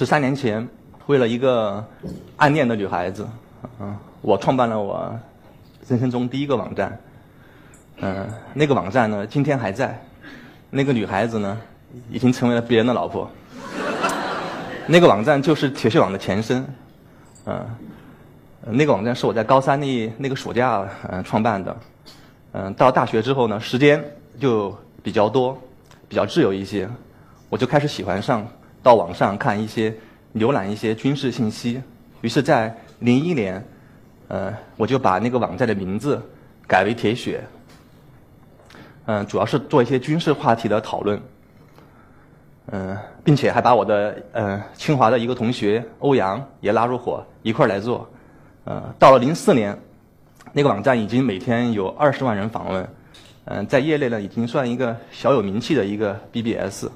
十三年前，为了一个暗恋的女孩子，嗯，我创办了我人生中第一个网站。嗯，那个网站呢，今天还在。那个女孩子呢，已经成为了别人的老婆。那个网站就是铁血网的前身。嗯，那个网站是我在高三那那个暑假嗯创办的。嗯，到大学之后呢，时间就比较多，比较自由一些，我就开始喜欢上。到网上看一些，浏览一些军事信息。于是，在零一年，呃，我就把那个网站的名字改为“铁血”。嗯，主要是做一些军事话题的讨论。嗯，并且还把我的呃清华的一个同学欧阳也拉入伙，一块来做。呃，到了零四年，那个网站已经每天有二十万人访问。嗯，在业内呢，已经算一个小有名气的一个 BBS。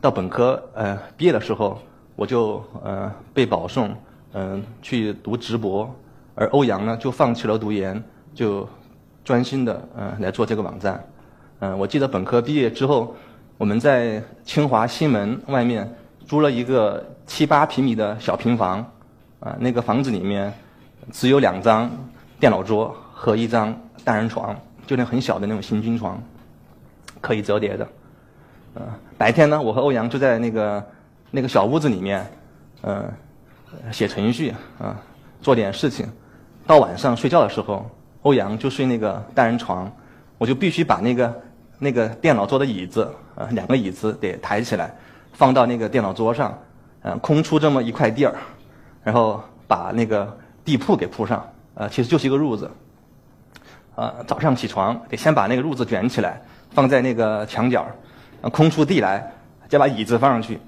到本科呃毕业的时候，我就呃被保送嗯去读直博，而欧阳呢就放弃了读研，就专心的嗯来做这个网站。嗯，我记得本科毕业之后，我们在清华西门外面租了一个七八平米的小平房，啊，那个房子里面只有两张电脑桌和一张单人床，就那很小的那种行军床，可以折叠的。嗯，白天呢，我和欧阳就在那个那个小屋子里面，嗯，写程序啊，做点事情。到晚上睡觉的时候，欧阳就睡那个单人床，我就必须把那个那个电脑桌的椅子，呃，两个椅子得抬起来，放到那个电脑桌上，嗯，空出这么一块地儿，然后把那个地铺给铺上，呃，其实就是一个褥子。啊，早上起床得先把那个褥子卷起来，放在那个墙角。空出地来，再把椅子放上去，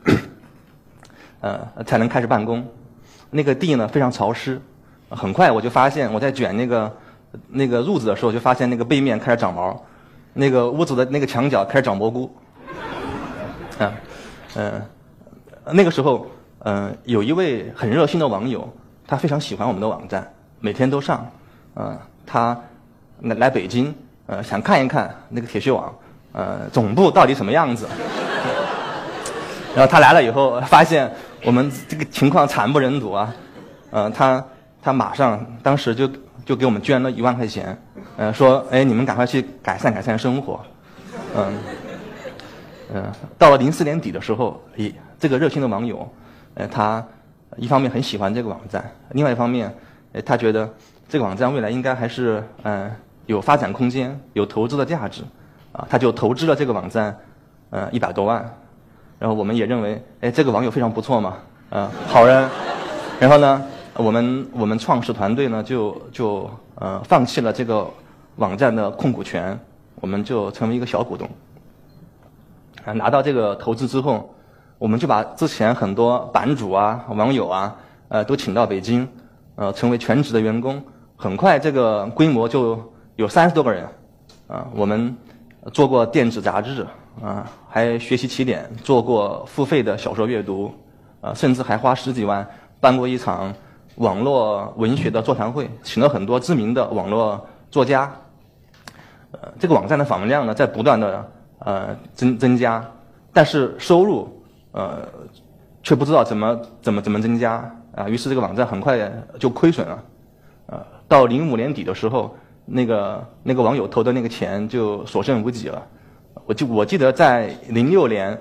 呃，才能开始办公。那个地呢非常潮湿，很快我就发现我在卷那个那个褥子的时候，就发现那个背面开始长毛，那个屋子的那个墙角开始长蘑菇。啊，嗯，那个时候，嗯，有一位很热心的网友，他非常喜欢我们的网站，每天都上，嗯，他来来北京，呃，想看一看那个铁血网。呃，总部到底什么样子？然后他来了以后，发现我们这个情况惨不忍睹啊！呃，他他马上当时就就给我们捐了一万块钱，呃，说哎，你们赶快去改善改善生活，嗯嗯。到了零四年底的时候，咦，这个热心的网友，呃，他一方面很喜欢这个网站，另外一方面，呃，他觉得这个网站未来应该还是嗯有发展空间，有投资的价值。他就投资了这个网站，呃，一百多万，然后我们也认为，哎，这个网友非常不错嘛，呃，好人，然后呢，我们我们创始团队呢就就呃放弃了这个网站的控股权，我们就成为一个小股东，啊，拿到这个投资之后，我们就把之前很多版主啊、网友啊，呃，都请到北京，呃，成为全职的员工，很快这个规模就有三十多个人，啊，我们。做过电子杂志啊，还学习起点做过付费的小说阅读，啊，甚至还花十几万办过一场网络文学的座谈会，请了很多知名的网络作家。呃，这个网站的访问量呢在不断的呃增增加，但是收入呃却不知道怎么怎么怎么增加啊，于是这个网站很快就亏损了。呃，到零五年底的时候。那个那个网友投的那个钱就所剩无几了，我就我记得在零六年，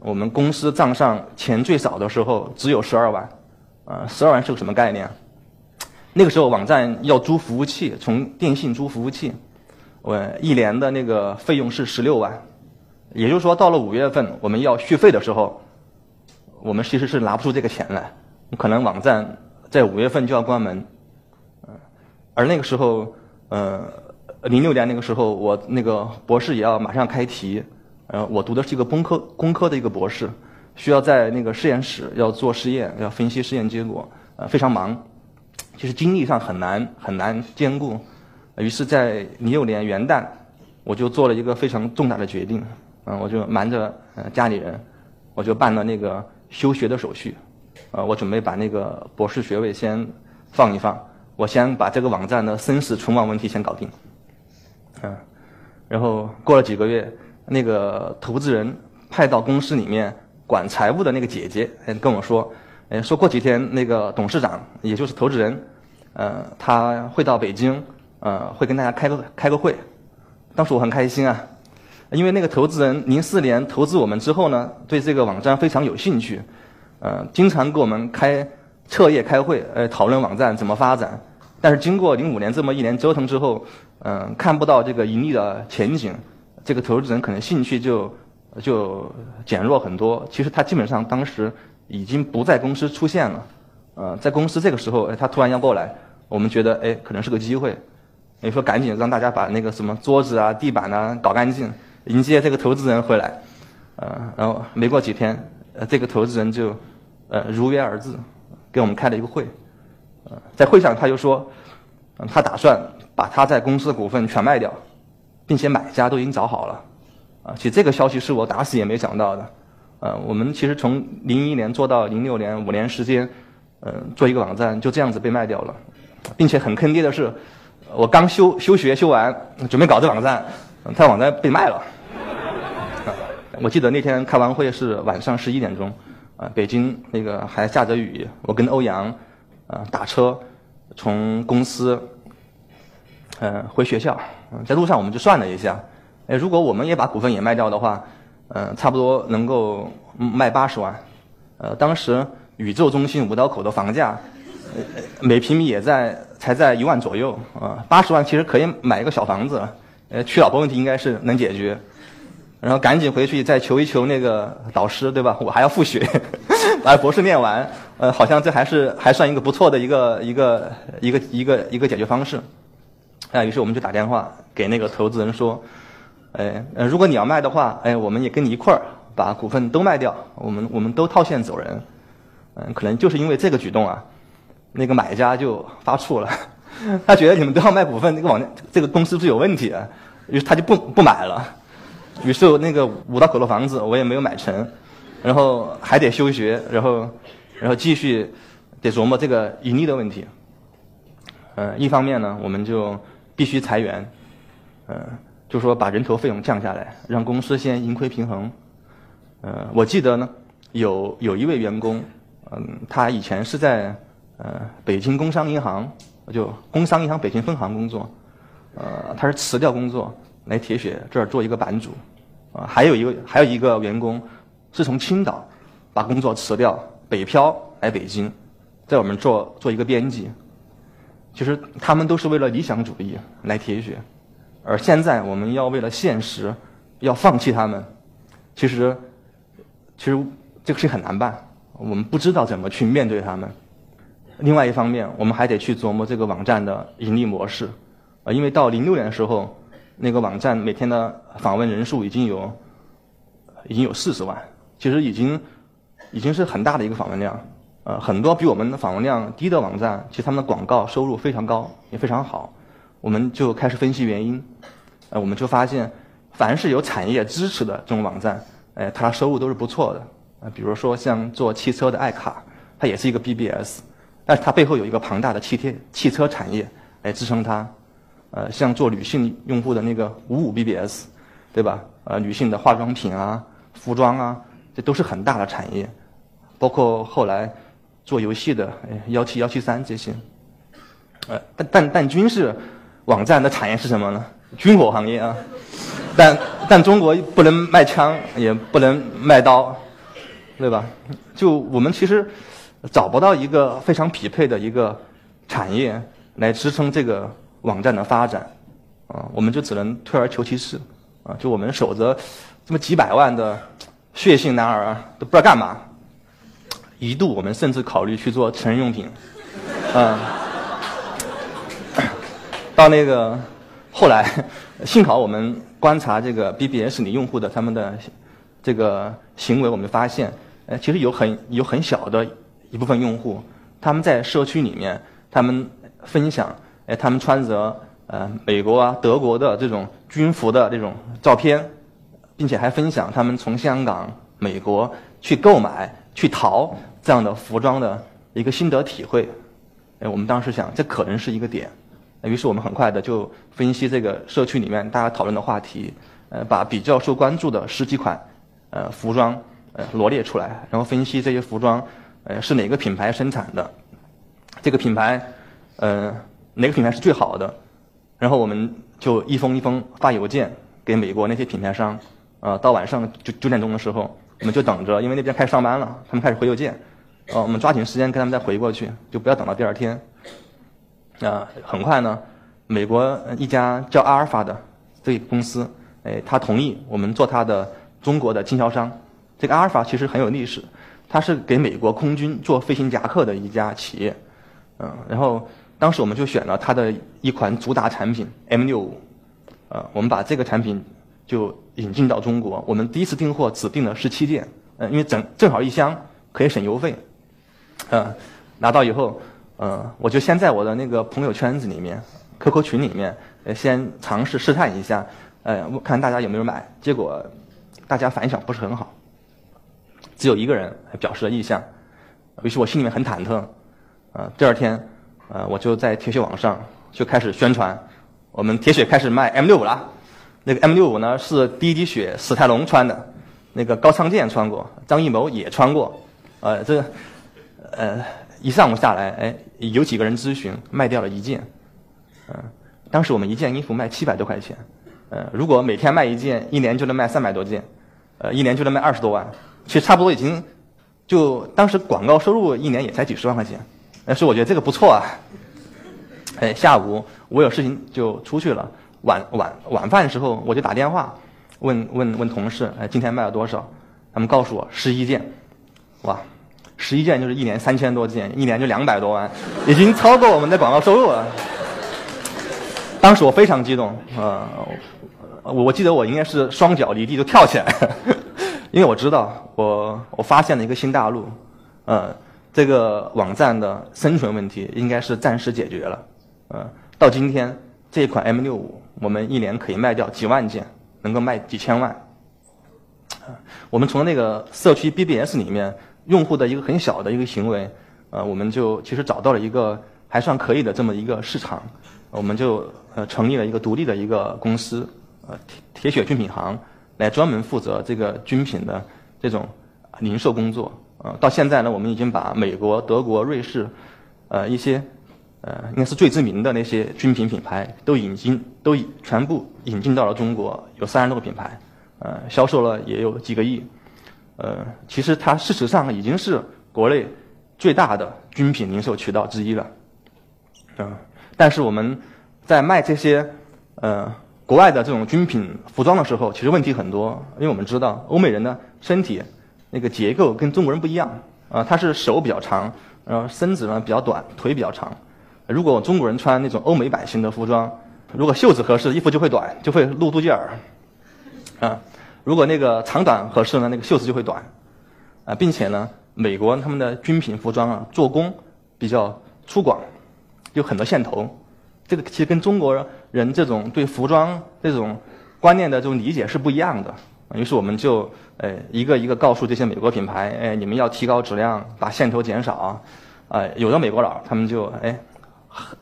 我们公司账上钱最少的时候只有十二万，啊，十二万是个什么概念？那个时候网站要租服务器，从电信租服务器，我一年的那个费用是十六万，也就是说到了五月份我们要续费的时候，我们其实是拿不出这个钱来，可能网站在五月份就要关门，嗯，而那个时候。呃，零六年那个时候，我那个博士也要马上开题，呃，我读的是一个工科工科的一个博士，需要在那个实验室要做实验，要分析实验结果，呃，非常忙，其实精力上很难很难兼顾，于是，在零六年元旦，我就做了一个非常重大的决定，嗯，我就瞒着呃家里人，我就办了那个休学的手续，呃，我准备把那个博士学位先放一放。我先把这个网站的生死存亡问题先搞定，嗯，然后过了几个月，那个投资人派到公司里面管财务的那个姐姐跟我说，哎，说过几天那个董事长，也就是投资人，呃，他会到北京，呃，会跟大家开个开个会。当时我很开心啊，因为那个投资人零四年投资我们之后呢，对这个网站非常有兴趣，呃，经常给我们开彻夜开会，呃，讨论网站怎么发展。但是经过零五年这么一年折腾之后，嗯，看不到这个盈利的前景，这个投资人可能兴趣就就减弱很多。其实他基本上当时。已经不在公司出现了，呃，在公司这个时候，哎，他突然要过来，我们觉得，哎，可能是个机会，你说赶紧让大家把那个什么桌子啊、地板啊搞干净，迎接这个投资人回来，呃，然后没过几天，呃，这个投资人就，呃，如约而至，给我们开了一个会，在会上他就说，嗯，他打算把他在公司的股份全卖掉，并且买家都已经找好了，啊，其实这个消息是我打死也没想到的。呃，我们其实从零一年做到零六年五年时间，呃，做一个网站就这样子被卖掉了，并且很坑爹的是，我刚休休学休完，准备搞这网站，他网站被卖了。我记得那天开完会是晚上十一点钟，啊，北京那个还下着雨，我跟欧阳，啊，打车从公司，嗯，回学校，在路上我们就算了一下，哎，如果我们也把股份也卖掉的话。嗯，差不多能够卖八十万。呃，当时宇宙中心五道口的房价，每平米也在才在一万左右啊。八十万其实可以买一个小房子，呃，娶老婆问题应该是能解决。然后赶紧回去再求一求那个导师，对吧？我还要复学，把博士念完。呃，好像这还是还算一个不错的一个一个一个一个一个解决方式。啊，于是我们就打电话给那个投资人说。哎，呃，如果你要卖的话，哎，我们也跟你一块儿把股份都卖掉，我们我们都套现走人。嗯，可能就是因为这个举动啊，那个买家就发怵了，他觉得你们都要卖股份，那个网这个公司是有问题啊，于是他就不不买了。于是那个五道口的房子我也没有买成，然后还得休学，然后然后继续得琢磨这个盈利的问题。嗯，一方面呢，我们就必须裁员，嗯。就说把人头费用降下来，让公司先盈亏平衡。呃，我记得呢，有有一位员工，嗯，他以前是在呃北京工商银行，就工商银行北京分行工作，呃，他是辞掉工作来铁血这儿做一个版主。啊，还有一个还有一个员工是从青岛把工作辞掉，北漂来北京，在我们做做一个编辑。其实他们都是为了理想主义来铁血。而现在我们要为了现实，要放弃他们，其实，其实这个事很难办。我们不知道怎么去面对他们。另外一方面，我们还得去琢磨这个网站的盈利模式。啊，因为到零六年的时候，那个网站每天的访问人数已经有，已经有四十万，其实已经，已经是很大的一个访问量。呃，很多比我们的访问量低的网站，其实他们的广告收入非常高，也非常好。我们就开始分析原因，呃，我们就发现，凡是有产业支持的这种网站，哎，它的收入都是不错的。啊，比如说像做汽车的爱卡，它也是一个 BBS，但是它背后有一个庞大的汽贴汽车产业来支撑它。呃，像做女性用户的那个五五 BBS，对吧？呃，女性的化妆品啊、服装啊，都是很大的产业。包括后来做游戏的幺七幺七三这些，呃，但但但军事。网站的产业是什么呢？军火行业啊，但但中国不能卖枪，也不能卖刀，对吧？就我们其实找不到一个非常匹配的一个产业来支撑这个网站的发展，啊，我们就只能退而求其次，啊，就我们守着这么几百万的血性男儿都不知道干嘛，一度我们甚至考虑去做成人用品，嗯。到那个后来，幸好我们观察这个 BBS 里用户的他们的这个行为，我们发现，呃，其实有很有很小的一部分用户，他们在社区里面，他们分享，哎，他们穿着呃美国啊、德国的这种军服的这种照片，并且还分享他们从香港、美国去购买、去淘这样的服装的一个心得体会。哎，我们当时想，这可能是一个点。于是我们很快的就分析这个社区里面大家讨论的话题，呃，把比较受关注的十几款呃服装呃罗列出来，然后分析这些服装呃，是哪个品牌生产的，这个品牌，呃，哪个品牌是最好的，然后我们就一封一封发邮件给美国那些品牌商，呃，到晚上九九点钟的时候，我们就等着，因为那边开始上班了，他们开始回邮件，呃，我们抓紧时间跟他们再回过去，就不要等到第二天。啊，很快呢，美国一家叫阿尔法的这个公司，哎，他同意我们做他的中国的经销商。这个阿尔法其实很有历史，它是给美国空军做飞行夹克的一家企业，嗯，然后当时我们就选了它的一款主打产品 M 六五，呃，我们把这个产品就引进到中国，我们第一次订货只订了十七件，嗯，因为正正好一箱可以省邮费，嗯，拿到以后，呃，我就先在我的那个朋友圈子里面，QQ 群里面，呃，先尝试试探一下，呃，看大家有没有买，结果大家反响不是很好。只有一个人表示了意向，于是我心里面很忐忑。呃，第二天，呃，我就在铁血网上就开始宣传，我们铁血开始卖 M 六五了。那个 M 六五呢是第一滴血史泰龙穿的，那个高仓健穿过，张艺谋也穿过。呃，这呃一上午下来，哎，有几个人咨询，卖掉了一件。嗯，当时我们一件衣服卖七百多块钱。呃，如果每天卖一件，一年就能卖三百多件，呃，一年就能卖二十多万。其实差不多已经，就当时广告收入一年也才几十万块钱，但是我觉得这个不错啊。哎，下午我有事情就出去了，晚晚晚饭时候我就打电话问问问同事，哎，今天卖了多少？他们告诉我十一件，哇，十一件就是一年三千多件，一年就两百多万，已经超过我们的广告收入了。当时我非常激动，呃，我我记得我应该是双脚离地就跳起来。因为我知道，我我发现了一个新大陆，呃，这个网站的生存问题应该是暂时解决了，呃，到今天这款 M 六五，我们一年可以卖掉几万件，能够卖几千万。我们从那个社区 BBS 里面用户的一个很小的一个行为，呃，我们就其实找到了一个还算可以的这么一个市场，我们就呃成立了一个独立的一个公司，呃，铁铁血军品行。来专门负责这个军品的这种零售工作，呃，到现在呢，我们已经把美国、德国、瑞士，呃，一些呃应该是最知名的那些军品品牌都引进，都全部引进到了中国，有三十多个品牌，呃，销售了也有几个亿，呃，其实它事实上已经是国内最大的军品零售渠道之一了，嗯，但是我们在卖这些，呃。国外的这种军品服装的时候，其实问题很多，因为我们知道欧美人的身体那个结构跟中国人不一样，啊，他是手比较长，然后身子呢比较短，腿比较长。如果中国人穿那种欧美版型的服装，如果袖子合适，衣服就会短，就会露肚脐眼儿，啊，如果那个长短合适呢，那个袖子就会短，啊，并且呢，美国他们的军品服装啊，做工比较粗犷，有很多线头。这个其实跟中国人这种对服装这种观念的这种理解是不一样的。于是我们就呃一个一个告诉这些美国品牌，哎，你们要提高质量，把线头减少。啊，有的美国佬他们就哎很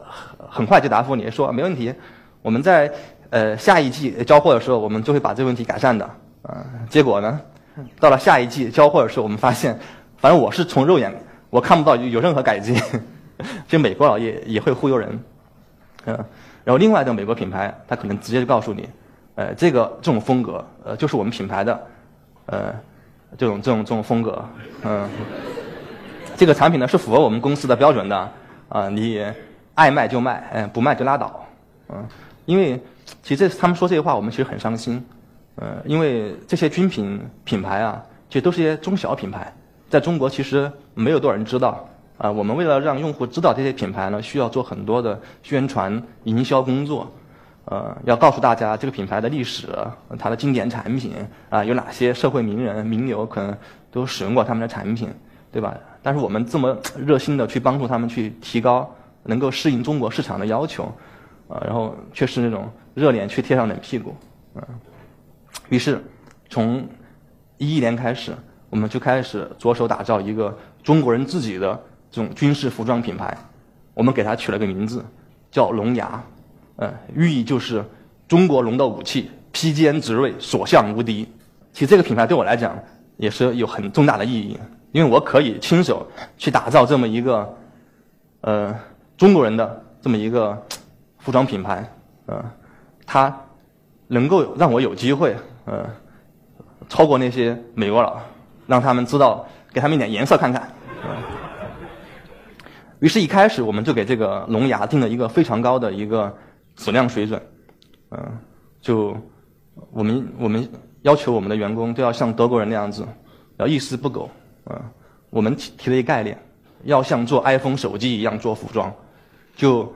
很快就答复你说没问题，我们在呃下一季交货的时候，我们就会把这个问题改善的。啊，结果呢，到了下一季交货的时候，我们发现，反正我是从肉眼我看不到有任何改进。就美国佬也也会忽悠人。嗯，然后另外的美国品牌，他可能直接就告诉你，呃，这个这种风格，呃，就是我们品牌的，呃，这种这种这种风格，嗯，这个产品呢是符合我们公司的标准的，啊，你爱卖就卖，嗯，不卖就拉倒，嗯，因为其实这他们说这些话，我们其实很伤心，嗯，因为这些军品品牌啊，其实都是些中小品牌，在中国其实没有多少人知道。啊，我们为了让用户知道这些品牌呢，需要做很多的宣传营销工作，呃，要告诉大家这个品牌的历史，它的经典产品啊，有哪些社会名人名流可能都使用过他们的产品，对吧？但是我们这么 热心的去帮助他们去提高，能够适应中国市场的要求，啊，然后却是那种热脸去贴上冷屁股，嗯，于是从一一年开始，我们就开始着手打造一个中国人自己的。这种军事服装品牌，我们给它取了个名字，叫“龙牙”，呃，寓意就是中国龙的武器，披坚执锐，所向无敌。其实这个品牌对我来讲，也是有很重大的意义，因为我可以亲手去打造这么一个，呃，中国人的这么一个服装品牌，呃，它能够让我有机会，呃，超过那些美国佬，让他们知道，给他们一点颜色看看。于是，一开始我们就给这个龙牙定了一个非常高的一个质量水准，嗯，就我们我们要求我们的员工都要像德国人那样子，要一丝不苟，嗯，我们提提了一个概念，要像做 iPhone 手机一样做服装，就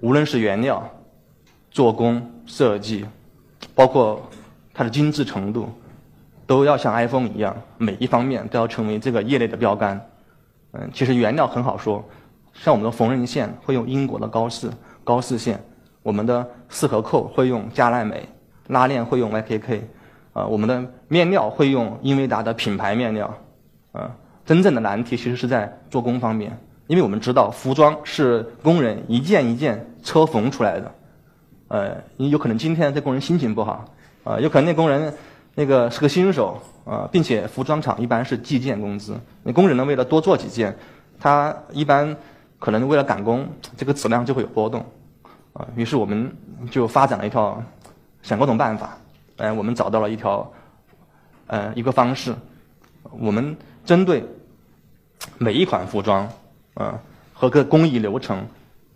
无论是原料、做工、设计，包括它的精致程度，都要像 iPhone 一样，每一方面都要成为这个业内的标杆。嗯，其实原料很好说。像我们的缝纫线会用英国的高氏高氏线，我们的四合扣会用加奈美，拉链会用 YKK，啊，我们的面料会用英维达的品牌面料，啊，真正的难题其实是在做工方面，因为我们知道服装是工人一件一件车缝出来的，呃，有可能今天这工人心情不好，啊，有可能那工人那个是个新手，啊，并且服装厂一般是计件工资，那工人呢为了多做几件，他一般。可能为了赶工，这个质量就会有波动，啊，于是我们就发展了一套，想各种办法，哎，我们找到了一条，呃，一个方式，我们针对每一款服装，啊，和个工艺流程，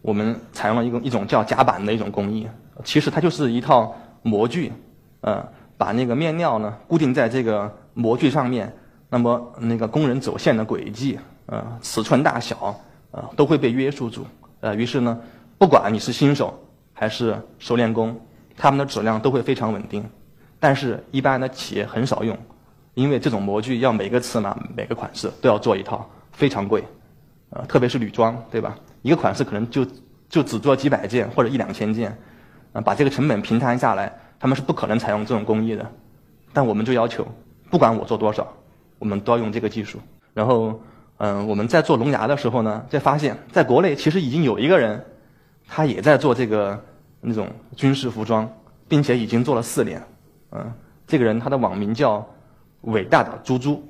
我们采用了一个一种叫夹板的一种工艺，其实它就是一套模具，呃，把那个面料呢固定在这个模具上面，那么那个工人走线的轨迹，呃，尺寸大小。呃，都会被约束住。呃，于是呢，不管你是新手还是熟练工，他们的质量都会非常稳定。但是，一般的企业很少用，因为这种模具要每个尺码、每个款式都要做一套，非常贵。呃，特别是女装，对吧？一个款式可能就就只做几百件或者一两千件，啊，把这个成本平摊下来，他们是不可能采用这种工艺的。但我们就要求，不管我做多少，我们都要用这个技术。然后。嗯，我们在做龙牙的时候呢，在发现，在国内其实已经有一个人，他也在做这个那种军事服装，并且已经做了四年。嗯，这个人他的网名叫“伟大的猪猪”。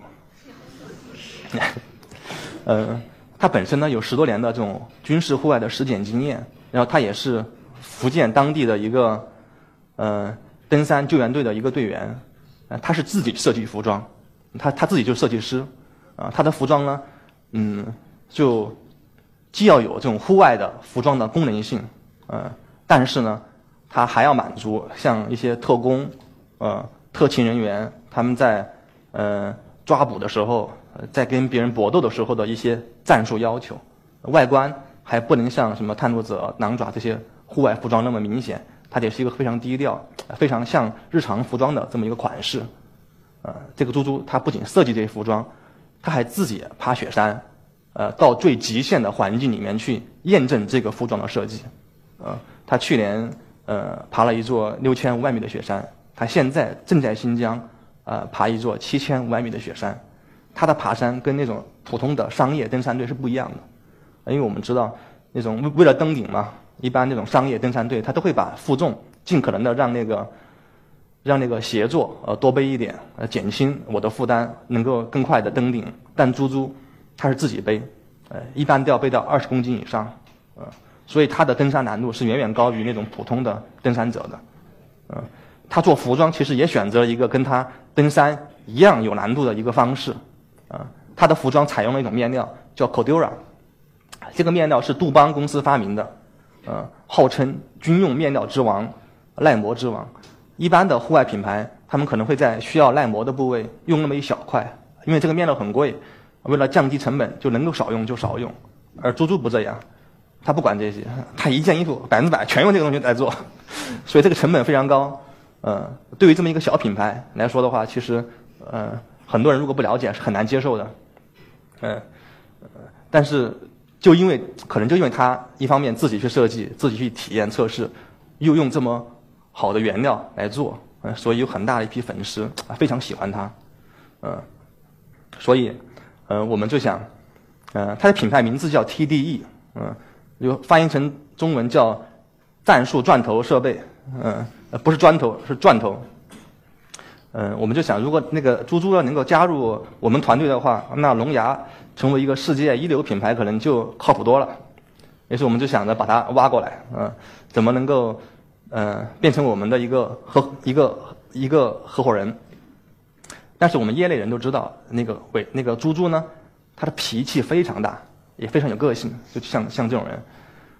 嗯，他本身呢有十多年的这种军事户外的实践经验，然后他也是福建当地的一个呃登山救援队的一个队员。呃，他是自己设计服装，他他自己就是设计师。啊，他的服装呢？嗯，就既要有这种户外的服装的功能性，呃，但是呢，他还要满足像一些特工、呃特勤人员他们在呃抓捕的时候，在跟别人搏斗的时候的一些战术要求。外观还不能像什么探路者、狼爪这些户外服装那么明显，它得是一个非常低调、非常像日常服装的这么一个款式。呃，这个猪猪它不仅设计这些服装。他还自己爬雪山，呃，到最极限的环境里面去验证这个服装的设计，呃，他去年呃爬了一座六千五百米的雪山，他现在正在新疆，呃，爬一座七千五百米的雪山，他的爬山跟那种普通的商业登山队是不一样的，因为我们知道那种为为了登顶嘛，一般那种商业登山队他都会把负重尽可能的让那个。让那个协作呃多背一点，呃减轻我的负担，能够更快的登顶。但猪猪他是自己背，呃一般都要背到二十公斤以上，呃所以他的登山难度是远远高于那种普通的登山者的。呃，他做服装其实也选择了一个跟他登山一样有难度的一个方式，啊，他的服装采用了一种面料叫 Cordura，这个面料是杜邦公司发明的，呃，号称军用面料之王，耐磨之王。一般的户外品牌，他们可能会在需要耐磨的部位用那么一小块，因为这个面料很贵，为了降低成本，就能够少用就少用。而猪猪不这样，他不管这些，他一件衣服百分之百全用这个东西来做，所以这个成本非常高。呃，对于这么一个小品牌来说的话，其实呃很多人如果不了解是很难接受的。嗯，但是就因为可能就因为他一方面自己去设计，自己去体验测试，又用这么。好的原料来做，嗯，所以有很大的一批粉丝啊，非常喜欢他，嗯，所以，嗯，我们就想，嗯，它的品牌名字叫 TDE，嗯，就翻译成中文叫战术钻头设备，嗯，不是砖头，是钻头。嗯，我们就想，如果那个猪猪要能够加入我们团队的话，那龙牙成为一个世界一流品牌，可能就靠谱多了。于是我们就想着把它挖过来，嗯，怎么能够，嗯，变成我们的一个合一个一个合伙人。但是我们业内人都知道，那个伟那个猪猪呢，他的脾气非常大，也非常有个性，就像像这种人，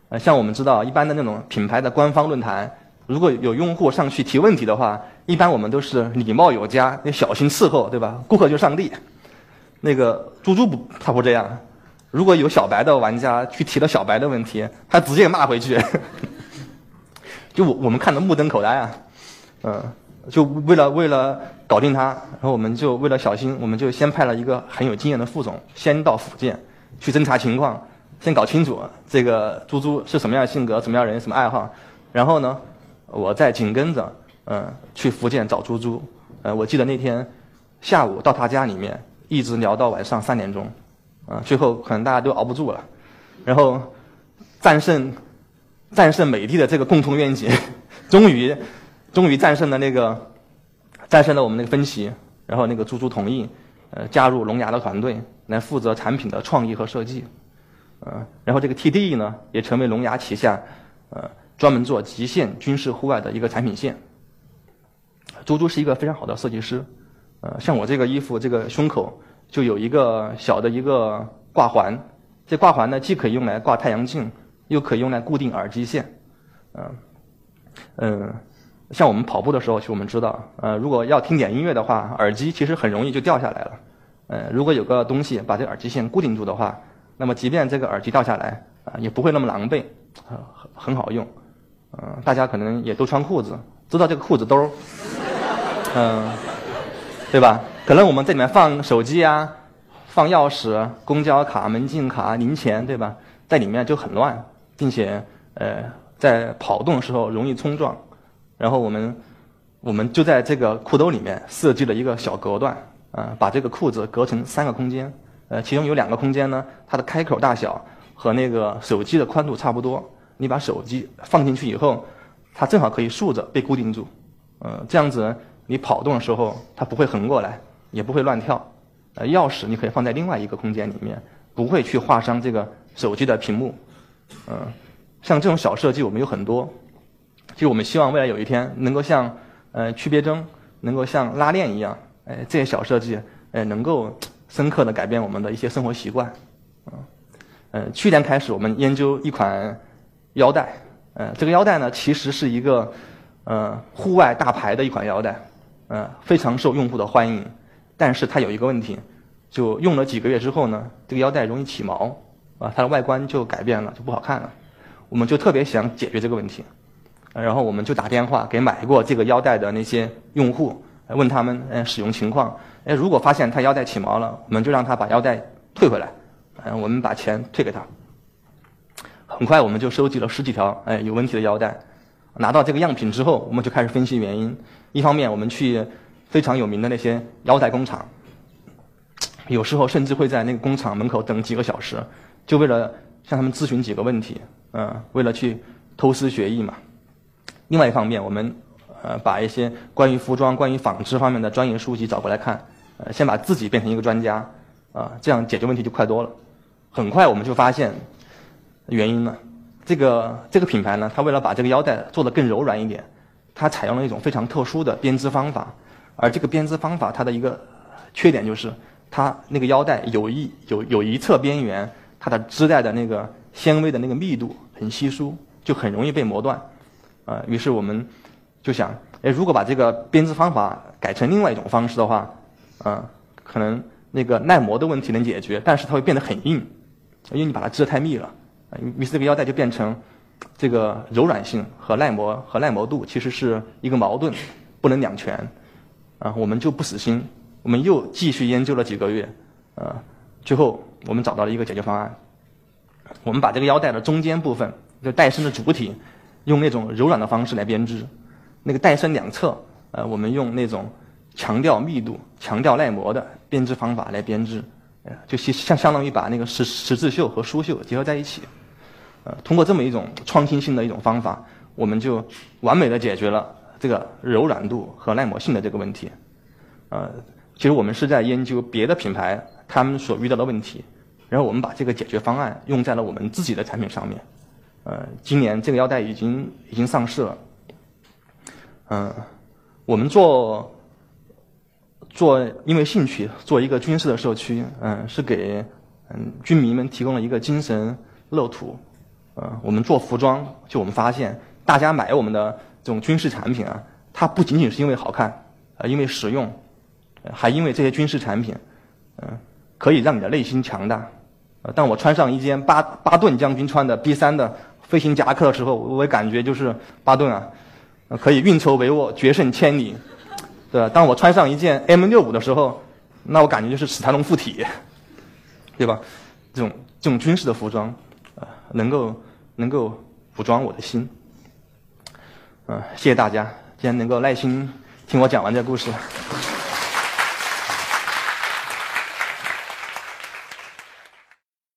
呃，像我们知道一般的那种品牌的官方论坛。如果有用户上去提问题的话，一般我们都是礼貌有加，那小心伺候，对吧？顾客就是上帝。那个猪猪不，他不这样。如果有小白的玩家去提了小白的问题，他直接骂回去。就我我们看的目瞪口呆啊，嗯，就为了为了搞定他，然后我们就为了小心，我们就先派了一个很有经验的副总，先到福建去侦查情况，先搞清楚这个猪猪是什么样的性格、什么样人、什么爱好，然后呢。我在紧跟着，嗯，去福建找猪猪。呃，我记得那天下午到他家里面，一直聊到晚上三点钟，啊，最后可能大家都熬不住了，然后战胜战胜美的的这个共同愿景，终于终于战胜了那个战胜了我们那个分歧，然后那个猪猪同意，呃，加入龙牙的团队来负责产品的创意和设计，呃，然后这个 TDE 呢也成为龙牙旗下，呃。专门做极限军事户外的一个产品线。猪猪是一个非常好的设计师，呃，像我这个衣服，这个胸口就有一个小的一个挂环，这挂环呢既可以用来挂太阳镜，又可以用来固定耳机线，嗯，嗯，像我们跑步的时候，其实我们知道，呃，如果要听点音乐的话，耳机其实很容易就掉下来了，呃，如果有个东西把这耳机线固定住的话，那么即便这个耳机掉下来，啊，也不会那么狼狈，啊，很很好用。嗯，大家可能也都穿裤子，知道这个裤子兜 嗯，对吧？可能我们这里面放手机啊，放钥匙、公交卡、门禁卡、零钱，对吧？在里面就很乱，并且呃，在跑动的时候容易冲撞。然后我们我们就在这个裤兜里面设计了一个小隔断，啊，把这个裤子隔成三个空间，呃，其中有两个空间呢，它的开口大小和那个手机的宽度差不多。你把手机放进去以后，它正好可以竖着被固定住，呃，这样子你跑动的时候它不会横过来，也不会乱跳。呃，钥匙你可以放在另外一个空间里面，不会去划伤这个手机的屏幕。嗯，像这种小设计我们有很多，就我们希望未来有一天能够像呃区别针，能够像拉链一样，哎，这些小设计，哎，能够深刻的改变我们的一些生活习惯。嗯，呃，去年开始我们研究一款。腰带，呃，这个腰带呢，其实是一个，呃，户外大牌的一款腰带，呃，非常受用户的欢迎。但是它有一个问题，就用了几个月之后呢，这个腰带容易起毛，啊，它的外观就改变了，就不好看了。我们就特别想解决这个问题，然后我们就打电话给买过这个腰带的那些用户，问他们嗯使用情况。哎，如果发现他腰带起毛了，我们就让他把腰带退回来，嗯，我们把钱退给他。很快我们就收集了十几条哎有问题的腰带，拿到这个样品之后，我们就开始分析原因。一方面，我们去非常有名的那些腰带工厂，有时候甚至会在那个工厂门口等几个小时，就为了向他们咨询几个问题，嗯，为了去偷师学艺嘛。另外一方面，我们呃把一些关于服装、关于纺织方面的专业书籍找过来看，呃，先把自己变成一个专家，啊，这样解决问题就快多了。很快我们就发现。原因呢？这个这个品牌呢，它为了把这个腰带做得更柔软一点，它采用了一种非常特殊的编织方法。而这个编织方法，它的一个缺点就是，它那个腰带有一有有一侧边缘，它的织带的那个纤维的那个密度很稀疏，就很容易被磨断。啊，于是我们就想，哎，如果把这个编织方法改成另外一种方式的话，啊，可能那个耐磨的问题能解决，但是它会变得很硬，因为你把它织得太密了。于是这个腰带就变成，这个柔软性和耐磨和耐磨度其实是一个矛盾，不能两全。啊，我们就不死心，我们又继续研究了几个月，啊，最后我们找到了一个解决方案。我们把这个腰带的中间部分，就带身的主体，用那种柔软的方式来编织。那个带身两侧，呃，我们用那种强调密度、强调耐磨的编织方法来编织，就相相当于把那个十十字绣和书绣结合在一起。呃，通过这么一种创新性的一种方法，我们就完美的解决了这个柔软度和耐磨性的这个问题。呃，其实我们是在研究别的品牌他们所遇到的问题，然后我们把这个解决方案用在了我们自己的产品上面。呃，今年这个腰带已经已经上市了。嗯，我们做做因为兴趣做一个军事的社区，嗯，是给嗯军迷们提供了一个精神乐土。嗯，我们做服装，就我们发现大家买我们的这种军事产品啊，它不仅仅是因为好看，呃，因为实用，还因为这些军事产品，嗯，可以让你的内心强大。呃，当我穿上一件巴巴顿将军穿的 B 三的。飞行夹克的时候，我感觉就是巴顿啊，可以运筹帷幄，决胜千里，对吧？当我穿上一件 M 六五的时候，那我感觉就是史泰龙附体，对吧？这种这种军事的服装，呃，能够能够武装我的心。嗯，谢谢大家，今天能够耐心听我讲完这个故事。